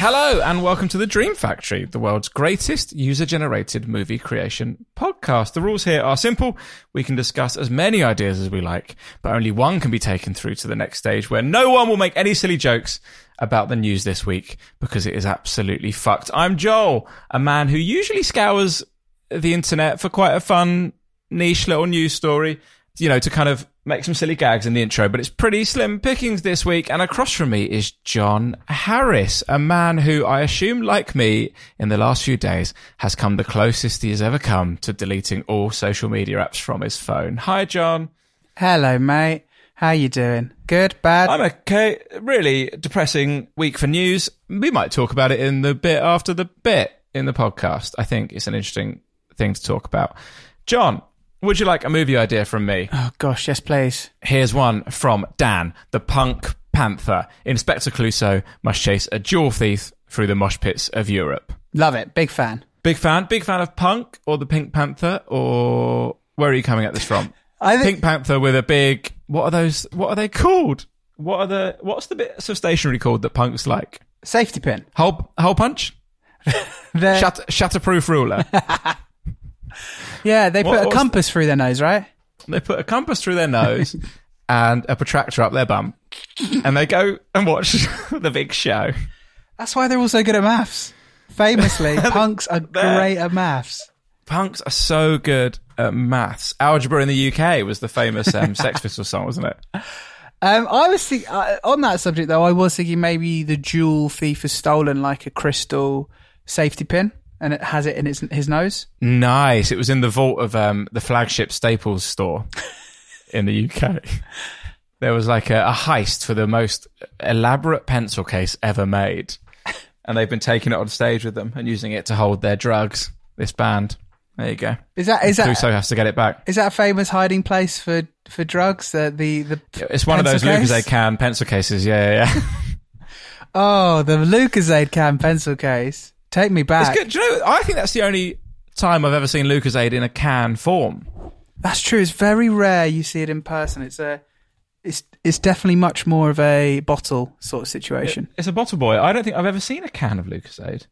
Hello, and welcome to the Dream Factory, the world's greatest user generated movie creation podcast. The rules here are simple. We can discuss as many ideas as we like, but only one can be taken through to the next stage where no one will make any silly jokes about the news this week because it is absolutely fucked. I'm Joel, a man who usually scours the internet for quite a fun, niche little news story, you know, to kind of make some silly gags in the intro, but it's pretty slim pickings this week. And across from me is John Harris, a man who I assume, like me, in the last few days has come the closest he has ever come to deleting all social media apps from his phone. Hi, John. Hello, mate. How you doing? Good, bad? I'm okay. Really depressing week for news. We might talk about it in the bit after the bit in the podcast. I think it's an interesting thing to talk about. John, would you like a movie idea from me? Oh gosh, yes, please. Here's one from Dan, the punk panther. Inspector Clouseau must chase a jewel thief through the mosh pits of Europe. Love it. Big fan. Big fan. Big fan of punk or the Pink Panther or where are you coming at this from? I think Pink Panther with a big. What are those? What are they called? What are the? What's the bits of stationery called that punks like? safety pin. Hole hole punch. They're- Shatter, shatterproof ruler. yeah, they What- put a compass through their nose, right? they put a compass through their nose and a protractor up their bum, and they go and watch the big show. That's why they're all so good at maths. Famously, punks are great at maths. Punks are so good at maths. Algebra in the UK was the famous um, Sex Pistols song, wasn't it? Um, I was think, uh, on that subject though. I was thinking maybe the jewel thief has stolen like a crystal safety pin, and it has it in its, his nose. Nice. It was in the vault of um, the flagship Staples store in the UK. There was like a, a heist for the most elaborate pencil case ever made. And they've been taking it on stage with them and using it to hold their drugs. This band. There you go. Is that is that Clouseau has to get it back. is that a famous hiding place for for drugs? The the, the It's one of those case? Lucozade can pencil cases. Yeah, yeah, yeah. Oh, the Lucozade can pencil case. Take me back. It's good. Do you know, I think that's the only time I've ever seen Lucozade in a can form. That's true. It's very rare you see it in person. It's a, it's it's definitely much more of a bottle sort of situation. It's a bottle boy. I don't think I've ever seen a can of Lucozade.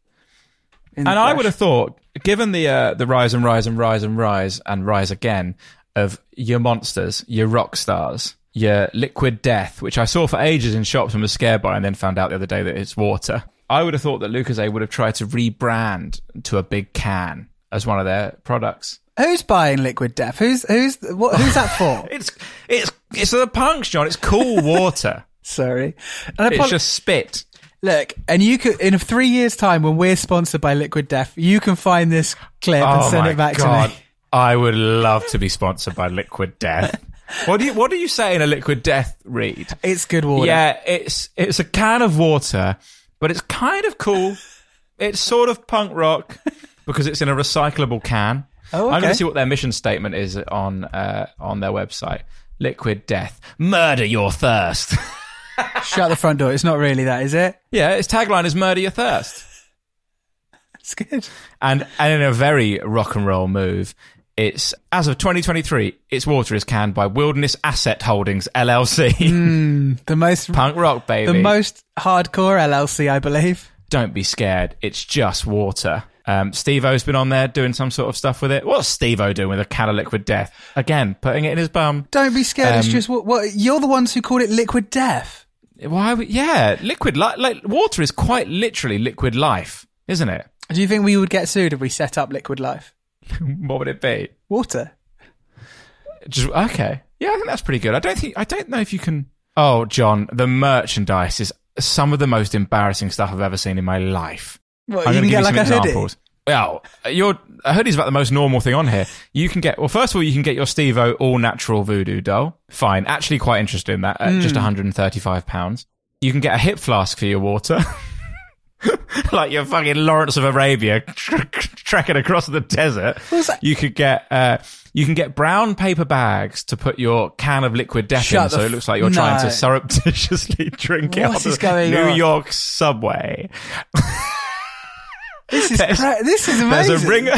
And I would have thought, given the uh, the rise and rise and rise and rise and rise again of your monsters, your rock stars, your liquid death, which I saw for ages in shops and was scared by, and then found out the other day that it's water. I would have thought that Lucozade would have tried to rebrand to a big can as one of their products. Who's buying Liquid Death? Who's who's what? Who's that for? It's it's it's the punks, John. It's cool water. Sorry. And it's apo- just spit. look, and you could in three years' time when we're sponsored by Liquid Death, you can find this clip and oh send my it back god! to me. I would love to be sponsored by Liquid Death. what do you What do you say in a Liquid Death read? It's good water. Yeah, it's it's a can of water, but it's kind of cool. It's sort of punk rock because it's in a recyclable can. Oh, I'm going to see what their mission statement is on uh, on their website. Liquid Death, murder your thirst. Shut the front door. It's not really that, is it? yeah, its tagline is "Murder your thirst." It's good. And and in a very rock and roll move, it's as of 2023, its water is canned by Wilderness Asset Holdings LLC. The most Punk rock, baby. the most hardcore LLC, I believe. Don't be scared. It's just water. Um, Steve-O's been on there doing some sort of stuff with it. What's Steve-O doing with a can of liquid death? Again, putting it in his bum. Don't be scared. it's Um, just what, what you're the ones who called it liquid death. Why? Yeah, liquid. Li- like water is quite literally liquid life, isn't it? Do you think we would get sued if we set up Liquid Life? What would it be? Water. Just okay. Yeah, I think that's pretty good. I don't think I don't know if you can. Oh, John, the merchandise is some of the most embarrassing stuff I've ever seen in my life. What, I'm you can get you like a hoodie. Well, your a hoodie's about the most normal thing on here. You can get well. First of all, you can get your Steve-O all natural voodoo doll. Fine, actually, quite interested in that. At Hmm. just 135 pounds. You can get a hip flask for your water. like you're fucking Lawrence of Arabia trekking across the desert. You could get uh, you can get brown paper bags to put your can of liquid death Shut in, so it looks like you're trying No. to surreptitiously drink it What on is the going New on? York subway. This is There's- cra- this is There's amazing. a ring.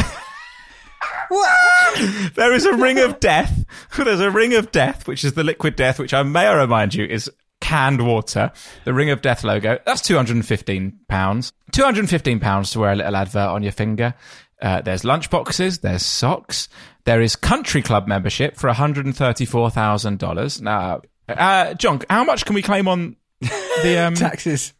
What? There is a ring of death. There's a ring of death, which is the liquid death, which I may remind you is canned water. The ring of death logo. That's two hundred and fifteen pounds. Two hundred and fifteen pounds to wear a little advert on your finger. Uh, there's lunchboxes. There's socks. There is country club membership for one hundred and thirty-four thousand dollars. Now, uh, John, how much can we claim on the um Taxes.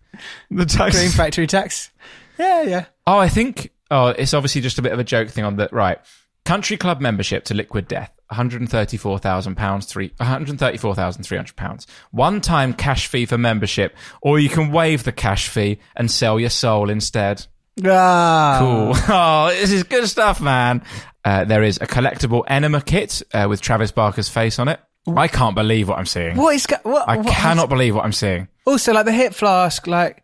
the tax? Dream factory tax. Yeah, yeah. Oh, I think. Oh, it's obviously just a bit of a joke thing on that. Right. Country club membership to Liquid Death, one hundred thirty-four thousand pounds, three one hundred thirty-four thousand three hundred pounds. One-time cash fee for membership, or you can waive the cash fee and sell your soul instead. Ah. Cool. Oh, this is good stuff, man. Uh, there is a collectible enema kit uh, with Travis Barker's face on it. I can't believe what I'm seeing. What is go- what? I what- cannot believe what I'm seeing. Also, like the hip flask, like,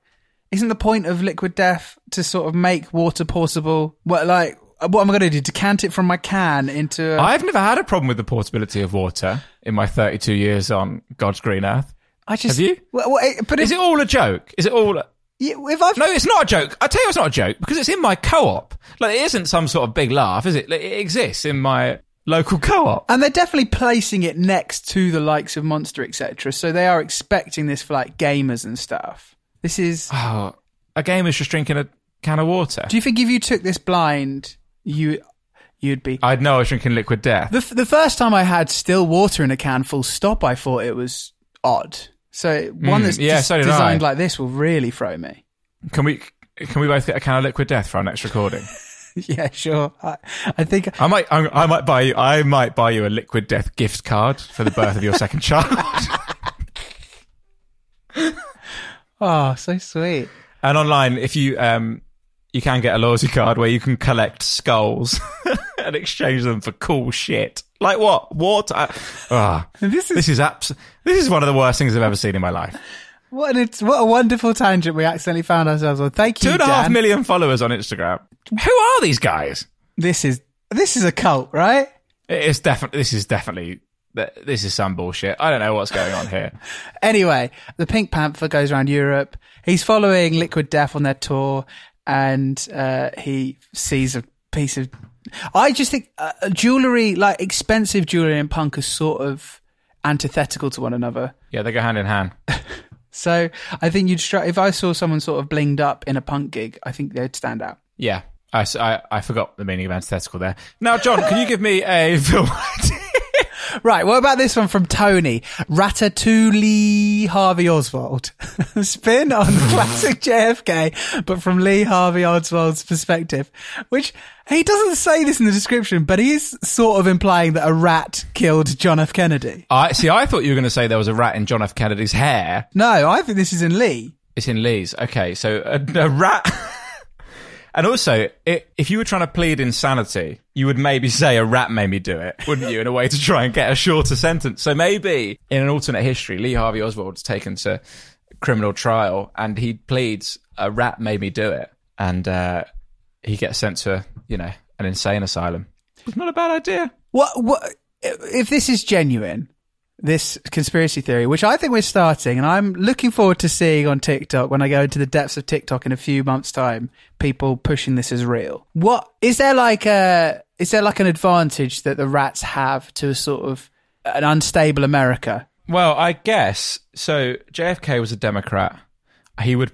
isn't the point of liquid death to sort of make water portable? What, like, Uh, what am I going to do? Decant it from my can into. A, I've never had a problem with the portability of water in my 32 years on God's green earth. I just. have you? Well, well, but Is if, it all a joke? Is it all? if I've No, it's not a joke. I tell you, it's not a joke because it's in my co-op. Like, it isn't some sort of big laugh, is it? Like, it exists in my local co-op. And they're definitely placing it next to the likes of Monster, etc. So they are expecting this for like gamers and stuff. This is. Oh, a gamer's just drinking a can of water. Do you think if you took this blind, you you'd be I'd know I was drinking liquid death. the f- the first time I had still water in a can, full stop? I thought it was odd. So one Mm, that's yeah, so did designed I. like this will really throw me. Can we? Can we both get a can of liquid death for our next recording? yeah, sure. I, I think I might. I, I might buy you. I might buy you a liquid death gift card for the birth of your second child. oh, so sweet. And online, if you um, you can get a loyalty card where you can collect skulls and exchange them for cool shit. Like what? What? I- Ah, This is this is abs- This is one of the worst things I've ever seen in my life. what an, it's what a wonderful tangent we accidentally found ourselves on. Thank you, Two and a half Dan. million followers on Instagram. Who are these guys? This is this is a cult, right? It's definitely. This is definitely. This is some bullshit. I don't know what's going on here. Anyway, the Pink Panther goes around Europe. He's following Liquid Death on their tour, and uh, he sees a piece of. I just think uh, jewelry, like expensive jewelry and punk, are sort of antithetical to one another. Yeah, they go hand in hand. So I think you'd stri- if I saw someone sort of blinged up in a punk gig, I think they'd stand out. Yeah. I I forgot the meaning of antithetical there. Now, John, can you give me a film? Right, what about this one from Tony? Ratatouille Harvey Oswald. Spin on classic JFK, but from Lee Harvey Oswald's perspective. Which, he doesn't say this in the description, but he is sort of implying that a rat killed John F. Kennedy. I see. I thought you were going to say there was a rat in John F. Kennedy's hair. No, I think this is in Lee. It's in Lee's. Okay, so a, a rat. and also, i if you were trying to plead insanity, you would maybe say a rat made me do it, wouldn't you? In a way to try and get a shorter sentence. So maybe in an alternate history, Lee Harvey Oswald's taken to criminal trial, and he pleads a rat made me do it, and uh, he gets sent to you know an insane asylum. It's not a bad idea. What, what, if this is genuine, this conspiracy theory, which I think we're starting, and I'm looking forward to seeing on TikTok when I go into the depths of TikTok in a few months' time, people pushing this as real. What is there like a is there like an advantage that the rats have to a sort of an unstable America? Well, I guess so. JFK was a Democrat. He would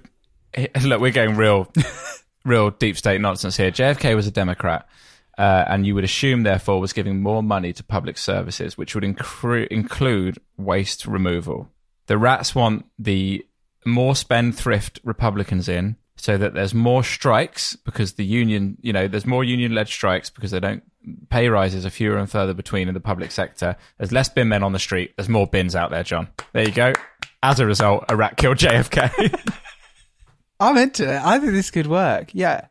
he- look. We're going real, real deep state nonsense here. JFK was a Democrat, uh, and you would assume, therefore, was giving more money to public services, which would incru- include waste removal. The rats want the more spendthrift Republicans in, so that there's more strikes because the union, you know, there's more union-led strikes because they don't pay rises are fewer and further between in the public sector. There's less bin men on the street. There's more bins out there, John. There you go. As a result, a rat killed JFK. I'm into it. I think this could work. Yeah.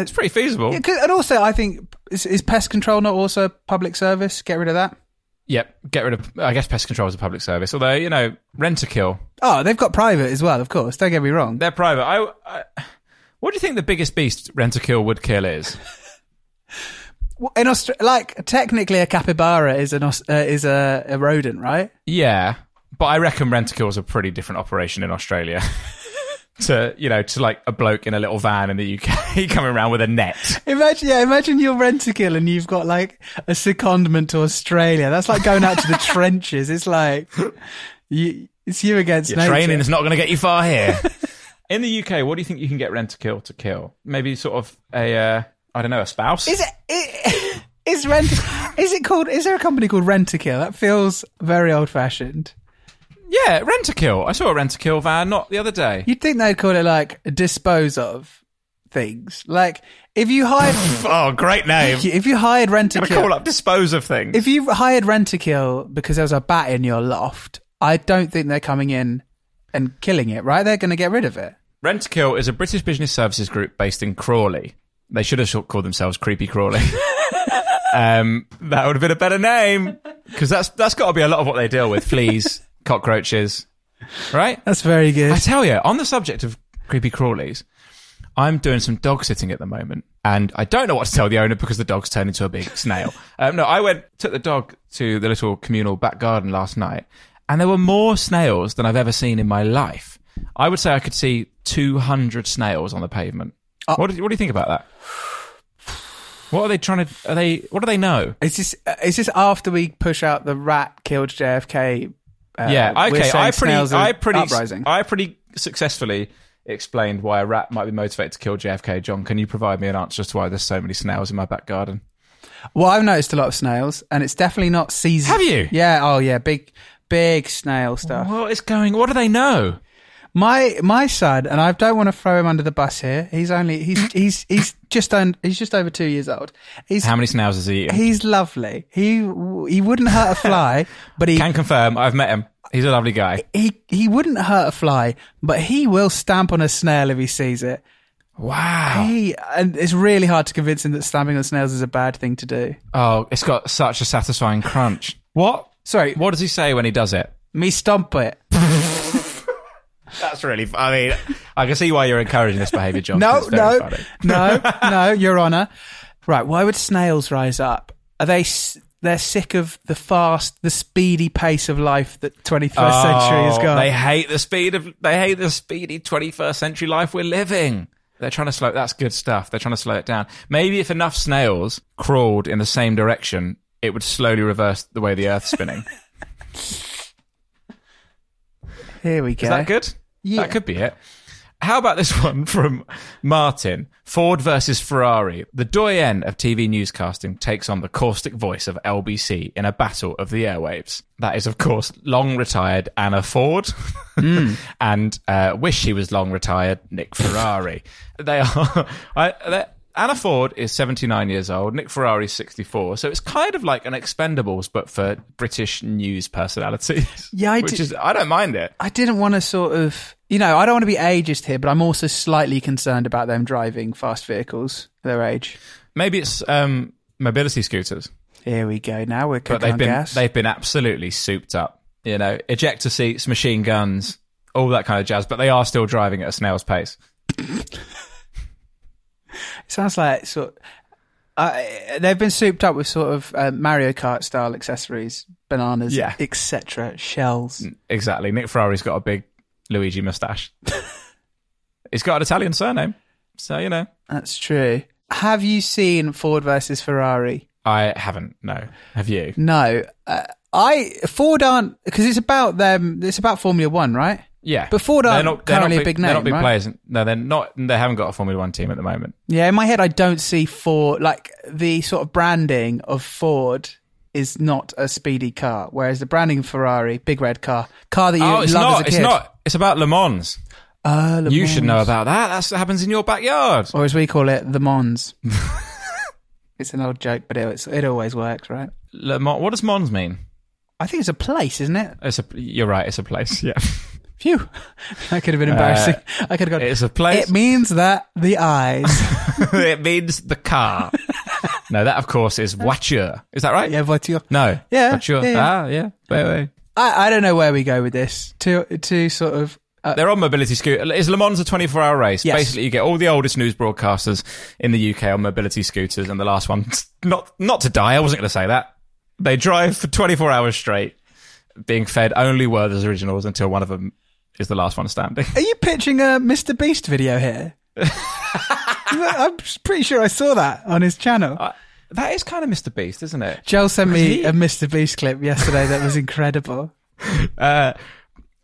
It's pretty feasible. Yeah, and also, I think is, is pest control not also a public service? Get rid of that. Yep. Get rid of. I guess pest control is a public service. Although you know, Rentokil. Oh, they've got private as well, of course. Don't get me wrong. They're private. I, I. What do you think the biggest beast Rentokil would kill is? In Austra- like technically, a capybara is an uh, is a, a rodent, right? Yeah, but I reckon Rentokil is a pretty different operation in Australia. to you know, to like a bloke in a little van in the UK coming around with a net. Imagine, yeah, imagine you're Rentokil and you've got like a secondment to Australia. That's like going out to the trenches. It's like you, it's you against Your nature. training is not going to get you far here. In the UK, what do you think you can get Rentokil to kill? Maybe sort of a, uh, I don't know, a spouse? Is it? it is rent? Is it called? Is there a company called Rentokil? That feels very old-fashioned. Yeah, Rentokil. I saw a Rentokil van not the other day. You'd think they'd call it like dispose of things. Like if you hired, oh, great name. if you hired Rentokil, call up dispose of things. if you hired Rentokil because there was a bat in your loft, I don't think they're coming in and killing it. Right? They're going to get rid of it. Rentokil is a British business services group based in Crawley. They should have called themselves Creepy Crawley. um, that would have been a better name because that's that's got to be a lot of what they deal with: fleas, cockroaches, right? That's very good. I tell you, on the subject of creepy crawlies, I'm doing some dog sitting at the moment, and I don't know what to tell the owner because the dog's turned into a big snail. Um, no, I went took the dog to the little communal back garden last night, and there were more snails than I've ever seen in my life. I would say I could see 200 snails on the pavement. what, do, what do you think about that? What are they trying to? Are they? What do they know? Is this uh, is this after we push out the rat killed JFK? Uh, yeah, okay. I pretty, I pretty, uprising. I pretty successfully explained why a rat might be motivated to kill JFK. John, can you provide me an answer as to why there's so many snails in my back garden? well, I've noticed a lot of snails, and it's definitely not season. Have you? Yeah. Oh, yeah. Big, big snail stuff. What is going? What do they know? My my son, and I don't want to throw him under the bus here. He's only he's he's he's just un, he's just over two years old. He's How many snails has he eaten? he's lovely. He he wouldn't hurt a fly, but he Can confirm. I've met him. He's a lovely guy. he he wouldn't hurt a fly, but he will stamp on a snail if he sees it. Wow. He and it's really hard to convince him that stamping on snails is a bad thing to do. Oh, it's got such a satisfying crunch. What? Sorry, What does he say when he does it? me stomp it. That's really. I mean, I can see why you're encouraging this behaviour, John. No, 'cause it's very no, funny. no, no, Your Honour. Right, why would snails rise up? Are they? They're sick of the fast, the speedy pace of life that 21st century has Oh, got. They hate the speed of. They hate the speedy 21st century life we're living. They're trying to slow. That's good stuff. They're trying to slow it down. Maybe if enough snails crawled in the same direction, it would slowly reverse the way the Earth's spinning. Here we go. Is that good? Yeah. That could be it. How about this one from Martin? Ford versus Ferrari. The doyen of TV newscasting takes on the caustic voice of LBC in a battle of the airwaves. That is, of course, long retired Anna Ford and uh, wish she was long retired Nick Ferrari. they are. I, Anna Ford is 79 years old. Nick Ferrari is 64. So it's kind of like an Expendables, but for British news personalities. Yeah, I which did- is I don't mind it. I didn't want to sort of, you know, I don't want to be ageist here, but I'm also slightly concerned about them driving fast vehicles their age. Maybe it's um, mobility scooters, Here we go. Now we're but cooking they've on been gas. they've been absolutely souped up. You know, ejector seats, machine guns, all that kind of jazz. But they are still driving at a snail's pace. Sounds like sort. Uh, they've been souped up with sort of uh, Mario Kart style accessories, bananas, Yeah. etc., shells. Exactly. Nick Ferrari's got a big Luigi mustache. He's got an Italian surname, so you know. That's true. Have you seen Ford versus Ferrari? I haven't. No, have you? No. Uh, I Ford aren't because it's about them. It's about Formula One, right? Yeah, But Ford They're aren't currently a big name. They're not big right? players. No, they're not. They haven't got a Formula One team at the moment. Yeah, in my head, I don't see Ford like the sort of branding of Ford is not a speedy car, whereas the branding of Ferrari, big red car, car that you oh, it's love not. as a It's not. It's about Le Mans. Uh, Le You should know about that. That's what happens in your backyard. or as we call it, the Mons. it's an old joke, but it, it always works, right? Le Mans. What does Mons mean? I think it's a place, isn't it? It's a. You're right. It's a place. Yeah. Phew, that could have been embarrassing. I could have gone. Uh, it's a place. It means that the eyes. it means the car. no, that of course is voiture. Is that right? yeah, voiture. No. Yeah, Voiture. yeah, yeah. Ah, yeah. Wait, wait. I, I don't know where we go with this. To to sort of uh, They're on mobility scooter. Is Le Mans a 24 hour race? Yes. Basically, you get all the oldest news broadcasters in the UK on mobility scooters, and the last one, not not to die. I wasn't going to say that. They drive for 24 hours straight, being fed only Werther's originals until one of them is the last one standing. Are you pitching a Mr. Beast video here? I'm pretty sure I saw that on his channel. Uh, that is kind of Mr. Beast, isn't it? Joel sent me he- a Mr. Beast clip yesterday that was incredible. Uh,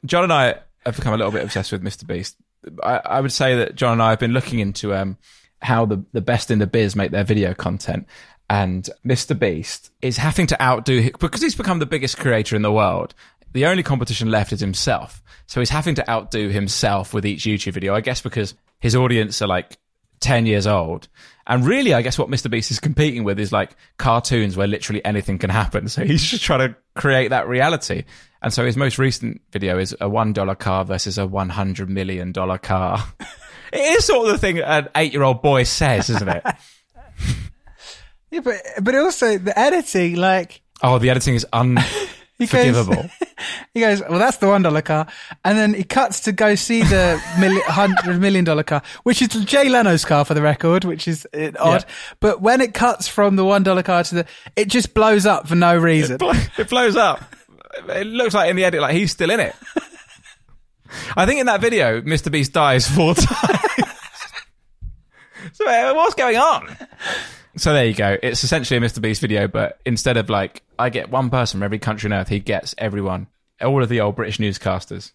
John and I have become a little bit obsessed with Mr. Beast. I, I would say that John and I have been looking into um, how the, the best in the biz make their video content. And Mr. Beast is having to outdo, because he's become the biggest creator in the world, the only competition left is himself. So he's having to outdo himself with each YouTube video, I guess because his audience are like 10 years old. And really, I guess what Mr. Beast is competing with is like cartoons where literally anything can happen. So he's just trying to create that reality. And so his most recent video is a $1 car versus a $100 million car. it is sort of the thing an eight year old boy says, isn't it? Yeah, but but also the editing, like oh, the editing is he goes, he goes, well, that's the one dollar car, and then he cuts to go see the hundred million dollar car, which is Jay Leno's car for the record, which is uh, odd. Yeah. But when it cuts from the one dollar car to the, it just blows up for no reason. It, blow, it blows up. It looks like in the edit, like he's still in it. I think in that video, Mr. Beast dies four times. so uh, what's going on? So there you go. It's essentially a Mr. Beast video, but instead of like I get one person from every country on earth, he gets everyone, all of the old British newscasters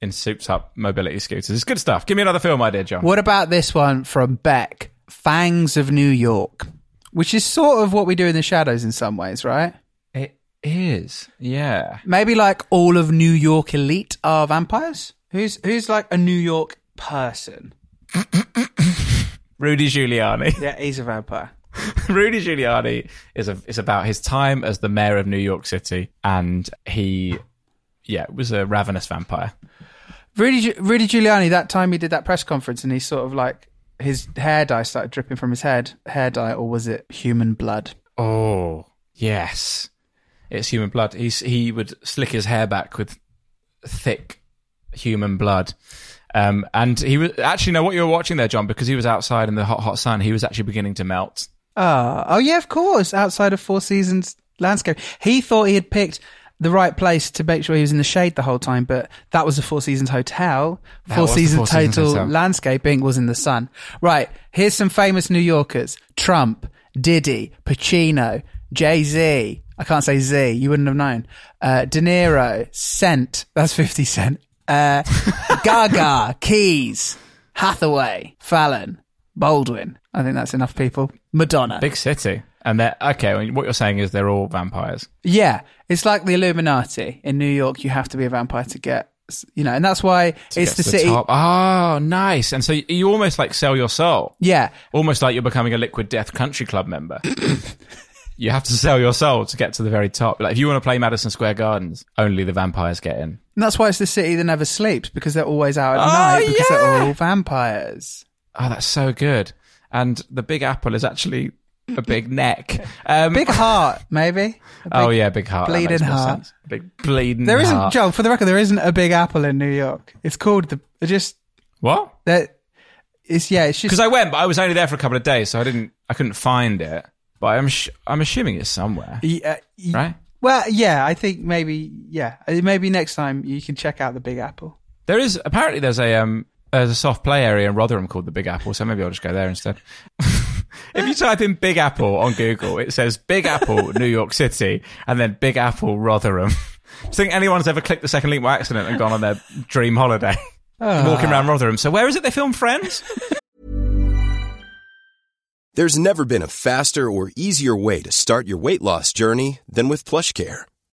in souped up mobility scooters. It's good stuff. Give me another film idea, John. What about this one from Beck, Fangs of New York, which is sort of what we do in the shadows in some ways, right? It is, yeah. Maybe like all of New York elite are vampires. Who's who's like a New York person? Rudy Giuliani. Yeah, he's a vampire. Rudy Giuliani is a, is about his time as the mayor of New York City, and he, yeah, was a ravenous vampire. Rudy Rudy Giuliani. That time he did that press conference, and he sort of like his hair dye started dripping from his head. Hair dye, or was it human blood? Oh, yes, it's human blood. He's he would slick his hair back with thick human blood. Um, and he was actually know what you were watching there, John, because he was outside in the hot, hot sun. He was actually beginning to melt. Ah, oh yeah, of course. Outside of Four Seasons landscape, he thought he had picked the right place to make sure he was in the shade the whole time, but that was the Four Seasons Hotel. That Four Seasons Four Seasons Total Hotel. landscaping was in the sun. Right. Here's some famous New Yorkers: Trump, Diddy, Pacino, Jay Z. I can't say Z. You wouldn't have known. Uh, De Niro, Cent. That's Fifty Cent. Uh, Gaga, Keys, Hathaway, Fallon, Baldwin. I think that's enough people. Madonna. Big city, and they're okay. What you're saying is they're all vampires. Yeah, it's like the Illuminati in New York. You have to be a vampire to get, you know, and that's why to it's the to city. top. Oh, nice. And so you almost like sell your soul. Yeah, Almost like you're becoming a Liquid Death Country Club member. you have to sell your soul to get to the very top. Like if you want to play Madison Square Gardens, only the vampires get in. and that's why it's the city that never sleeps because they're always out at Oh, night because they're all vampires. Oh, that's so good. And the Big Apple is actually a big neck. Um, Big heart, maybe. A oh yeah, big heart. Bleeding heart. sense. Big bleeding. There isn't, heart. Joel. For the record, there isn't a Big Apple in New York. It's called the. Just What? that. It's yeah. It's just Because I went, but I was only there for a couple of days, so I didn't. I couldn't find it. but I'm sh- I'm assuming it's somewhere, Yeah, y- right? Well, yeah, I think maybe, yeah, Uh, maybe next time you can check out the Big Apple. There is apparently there's a um Uh, there's a soft play area in Rotherham called the Big Apple, so maybe I'll just go there instead. if you type in Big Apple on Google, it says Big Apple New York City and then Big Apple Rotherham. Do you think anyone's ever clicked the second link by accident and gone on their dream holiday? Ah. Walking around Rotherham. So where is it they film Friends? There's never been a faster or easier way to start your weight loss journey than with PlushCare.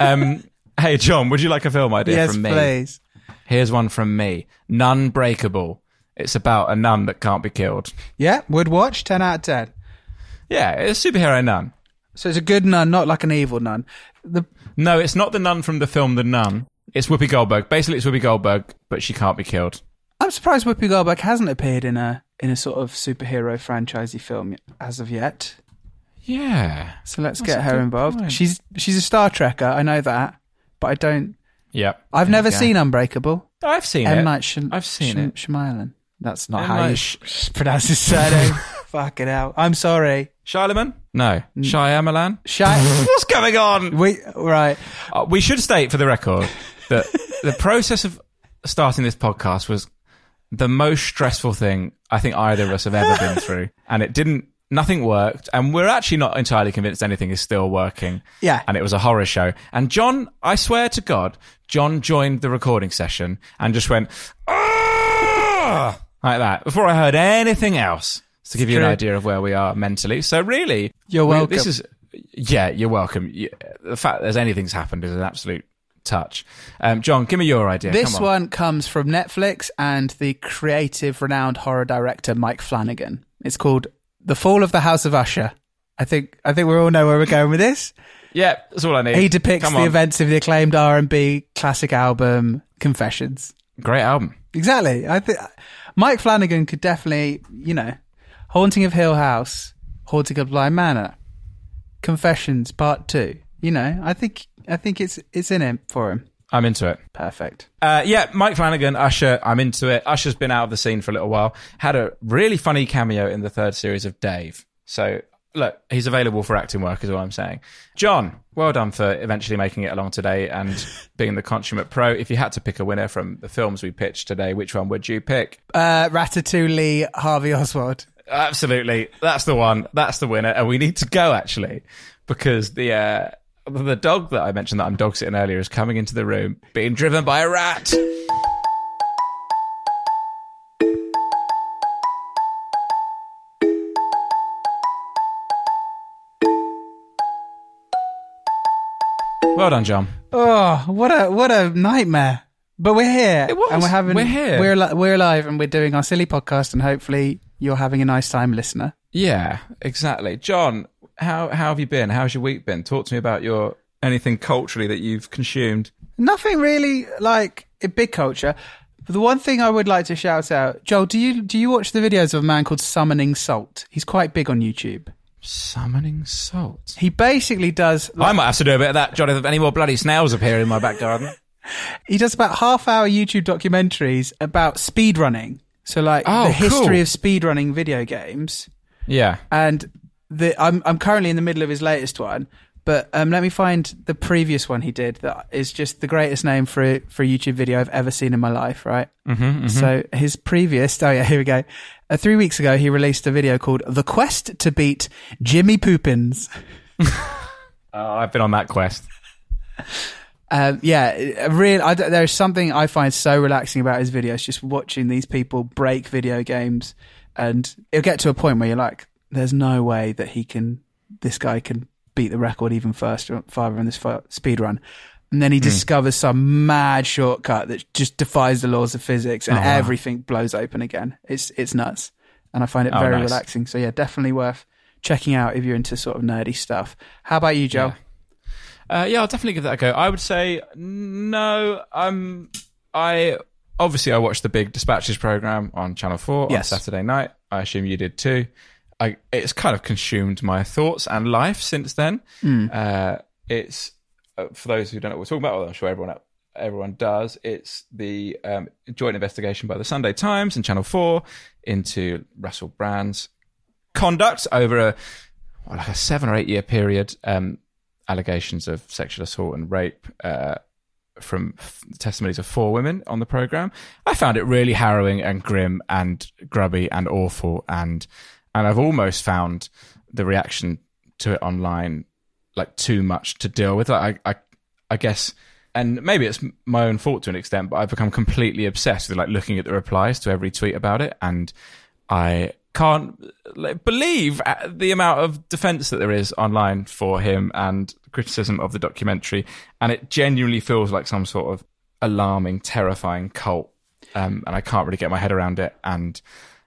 Um, hey John, would you like a film idea yes, from me? please. Here's one from me. Nun Breakable. It's about a nun that can't be killed. Yeah, would watch 10 out of 10. Yeah, it's a superhero nun. So it's a good nun, not like an evil nun. The No, it's not the nun from the film The Nun. It's Whoopi Goldberg. Basically, it's Whoopi Goldberg, but she can't be killed. I'm surprised Whoopi Goldberg hasn't appeared in a in a sort of superhero franchisey film as of yet. Yeah. So let's That's get her involved. point. She's she's a Star Trekker, I know that, but I don't. Yep. I've never seen Unbreakable. I've seen M it. Night I've seen Shyam- it. Shyamalan. That's not M. how Night you Sh- pronounce his surname. Fuck it out. I'm sorry. Shyamalan? No. Shyamalan? Shy. What's going on? we right. Uh, we should state for the record that the process of starting this podcast was the most stressful thing I think either of us have ever been through. And it didn't, nothing worked. And we're actually not entirely convinced anything is still working. Yeah. And it was a horror show. And John, I swear to God, John joined the recording session and just went, "Ah!" like that before I heard anything else to give you an idea of where we are mentally. So really, You're we- welcome. This is, yeah, you're welcome. The fact that there's anything's happened is an absolute touch. Um, John, give me your idea. This Come on. one comes from Netflix and the creative, renowned horror director Mike Flanagan. It's called "The Fall of the House of Usher." I think I think we all know where we're going with this. Yeah, that's all I need. He depicts the events of the acclaimed R and B classic album Confessions. Great album. Exactly. I think Mike Flanagan could definitely, you know, Haunting of Hill House, Haunting of Bly Manor, Confessions Part Two. You know, I think I think it's it's in him for him. I'm into it. Perfect. Uh, yeah, Mike Flanagan, Usher, I'm into it. Usher's been out of the scene for a little while. Had a really funny cameo in the third series of Dave. So, look, he's available for acting work, is what I'm saying. John, well done for eventually making it along today and being the consummate pro. If you had to pick a winner from the films we pitched today, which one would you pick? Uh, Ratatouille, Harvey Oswald. Absolutely. That's the one. That's the winner. And we need to go, actually, because the. Uh, the dog that I mentioned that I'm dog sitting earlier is coming into the room, being driven by a rat. Well done, John. Oh, what a what a nightmare! But we're here, It was. and we're having We're here. We're li- we're alive, and we're doing our silly podcast, and hopefully you're having a nice time, listener. Yeah, exactly. John, how how have you been? How's your week been? Talk to me about your anything culturally that you've consumed. Nothing really like in big culture. But the one thing I would like to shout out, Joel, do you do you watch the videos of a man called Summoning Salt? He's quite big on YouTube. Summoning salt. He basically does. I might have to do a bit of that, Johnny. If any more bloody snails appear in my back garden. He does about half hour YouTube documentaries about speedrunning. So like Oh, the history cool. of speedrunning video games. Yeah. And the I'm I'm currently in the middle of his latest one, but um, let me find the previous one he did that is just the greatest name for a, for a YouTube video I've ever seen in my life. Right. Mm-hmm, So his previous oh yeah here we go. Uh, three weeks ago he released a video called "The Quest to Beat Jimmy Poopins." Oh, I've been on that quest. Um, yeah, real. I, there's something I find so relaxing about his videos, just watching these people break video games, and it'll get to a point where you're like, "There's no way that he can, this guy can beat the record even first, farther in this speed run." And then he discovers some mad shortcut that just defies the laws of physics, and Oh, wow. everything blows open again. It's it's nuts, and I find it Oh, very nice. relaxing. So yeah, definitely worth checking out if you're into sort of nerdy stuff. How about you, Joe? Yeah. Uh, yeah, I'll definitely give that a go. I would say no. I'm I obviously I watched the big Dispatches program on Channel Four Yes. on Saturday night. I assume you did too. I it's kind of consumed my thoughts and life since then. Uh, it's uh, for those who don't know what we're talking about. Well, I'm sure everyone everyone does. It's the um, joint investigation by the Sunday Times and Channel Four into Russell Brand's conduct over a well, like a seven or eight year period. Um, allegations of sexual assault and rape uh, from f- testimonies of four women on the program. I found it really harrowing and grim and grubby and awful, and and I've almost found the reaction to it online like too much to deal with. Like, I, I, I guess. And maybe it's my own fault to an extent, but I've become completely obsessed with like looking at the replies to every tweet about it, and I can't believe uh, the amount of defense that there is online for him and criticism of the documentary. And it genuinely feels like some sort of alarming, terrifying cult. Um, and I can't really get my head around it. And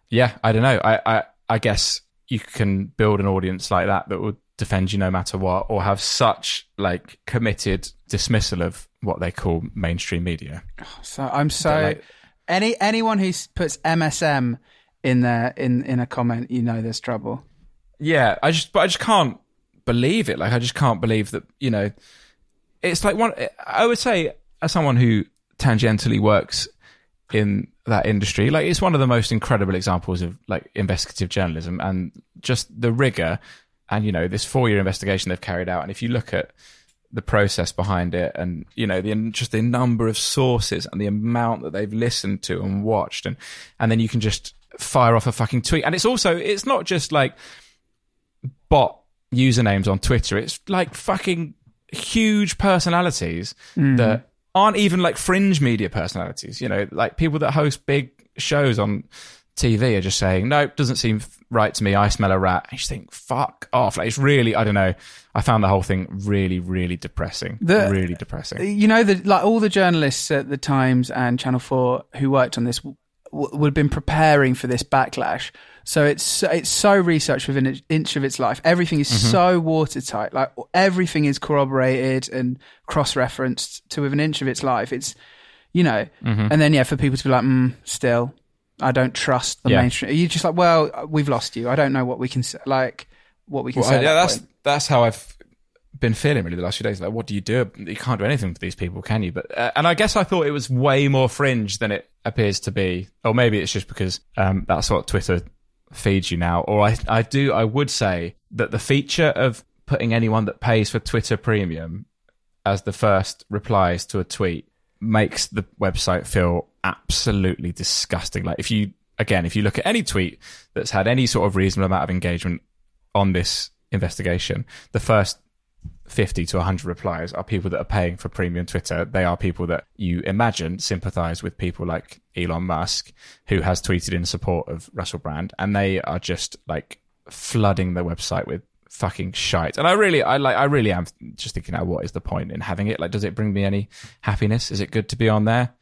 yeah, I don't know. I, I, I guess you can build an audience like that that would defend you no matter what, or have such like committed dismissal of what they call mainstream media. Oh, so I'm so like- any anyone who puts MSM in there in in a comment, you know there's trouble. Yeah, I just, but I just can't believe it. Like, I just can't believe that, you know, it's like one, I would say, as someone who tangentially works in that industry, like, it's one of the most incredible examples of, like, investigative journalism and just the rigor and, you know, this four year investigation they've carried out. And if you look at the process behind it and, you know, the, just the number of sources and the amount that they've listened to and watched and, and then you can just fire off a fucking tweet. And it's also, it's not just like, bot usernames on Twitter. It's like fucking huge personalities mm. that aren't even like fringe media personalities. You know, like people that host big shows on TV are just saying, nope, doesn't seem right to me. I smell a rat. I just think, fuck off. Like, it's really, I don't know. I found the whole thing really, really depressing. The- really depressing. You know the like all the journalists at the Times and Channel Four who worked on this w- would have been preparing for this backlash. So it's so- it's so researched within an inch of its life. Everything is so watertight. Like everything is corroborated and cross-referenced to within an inch of its life. It's you know, and then yeah, for people to be like, mm, still, I don't trust the Yeah. mainstream. You're just like, well, we've lost you. I don't know what we can say, like what we can Well, say. Yeah, that that's point. that's how I've been feeling really the last few days. Like, what do you do? You can't do anything for these people, can you? But uh, and I guess I thought it was way more fringe than it appears to be, or maybe it's just because um, that's what Twitter feeds you now. Or I I do I would say that the feature of putting anyone that pays for Twitter Premium as the first replies to a tweet makes the website feel absolutely disgusting. Like if you again, if you look at any tweet that's had any sort of reasonable amount of engagement on this investigation, the first 50 to 100 replies are people that are paying for premium Twitter. They are people that you imagine sympathize with people like Elon Musk, who has tweeted in support of Russell Brand, and they are just like flooding the website with fucking shite. And I really, I like, I really am just thinking, now, what is the point in having it? Like, does it bring me any happiness? Is it good to be on there?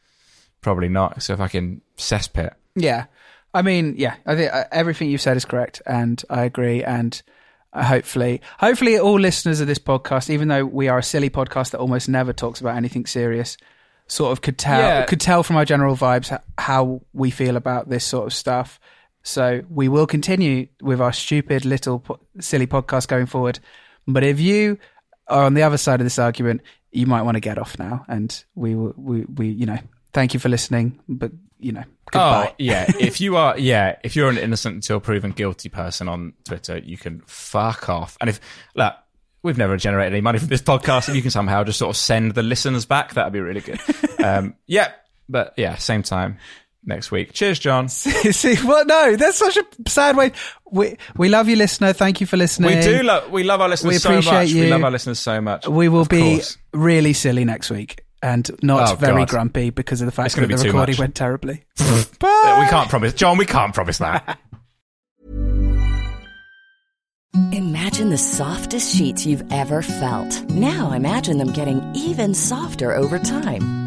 Probably not. So if I can cesspit, Yeah. I mean, yeah, I think uh, everything you've said is correct, and I agree. And hopefully, hopefully, all listeners of this podcast, even though we are a silly podcast that almost never talks about anything serious, sort of could tell Yeah. could tell from our general vibes how we feel about this sort of stuff. So we will continue with our stupid little po- silly podcast going forward. But if you are on the other side of this argument, you might want to get off now. And we will, we, we, you know, thank you for listening. But, you know, goodbye. Oh, yeah. if you are, yeah, if you're an innocent until proven guilty person on Twitter, you can fuck off. And if, look, we've never generated any money from this podcast. If you can somehow just sort of send the listeners back, that'd be really good. um, yeah. But yeah, same time next week. Cheers, John. See, well, no, that's such a sad way. We we love you, listener. Thank you for listening. We do love, we love our listeners We so appreciate much. We you. love our listeners so much. We will Of be course. really silly next week and not Oh, very God. grumpy because of the fact that the recording went terribly. We can't promise, John. We can't promise that. Imagine the softest sheets you've ever felt. Now imagine them getting even softer over time.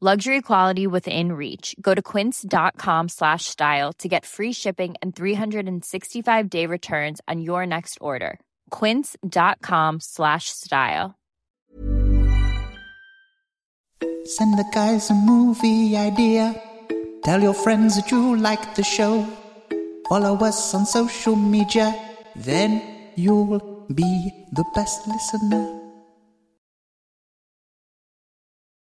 Luxury quality within reach. Go to quince.com slash style to get free shipping and 365 day returns on your next order. Quince.com slash style. Send the guys a movie idea. Tell your friends that you like the show. Follow us on social media. Then you'll be the best listener.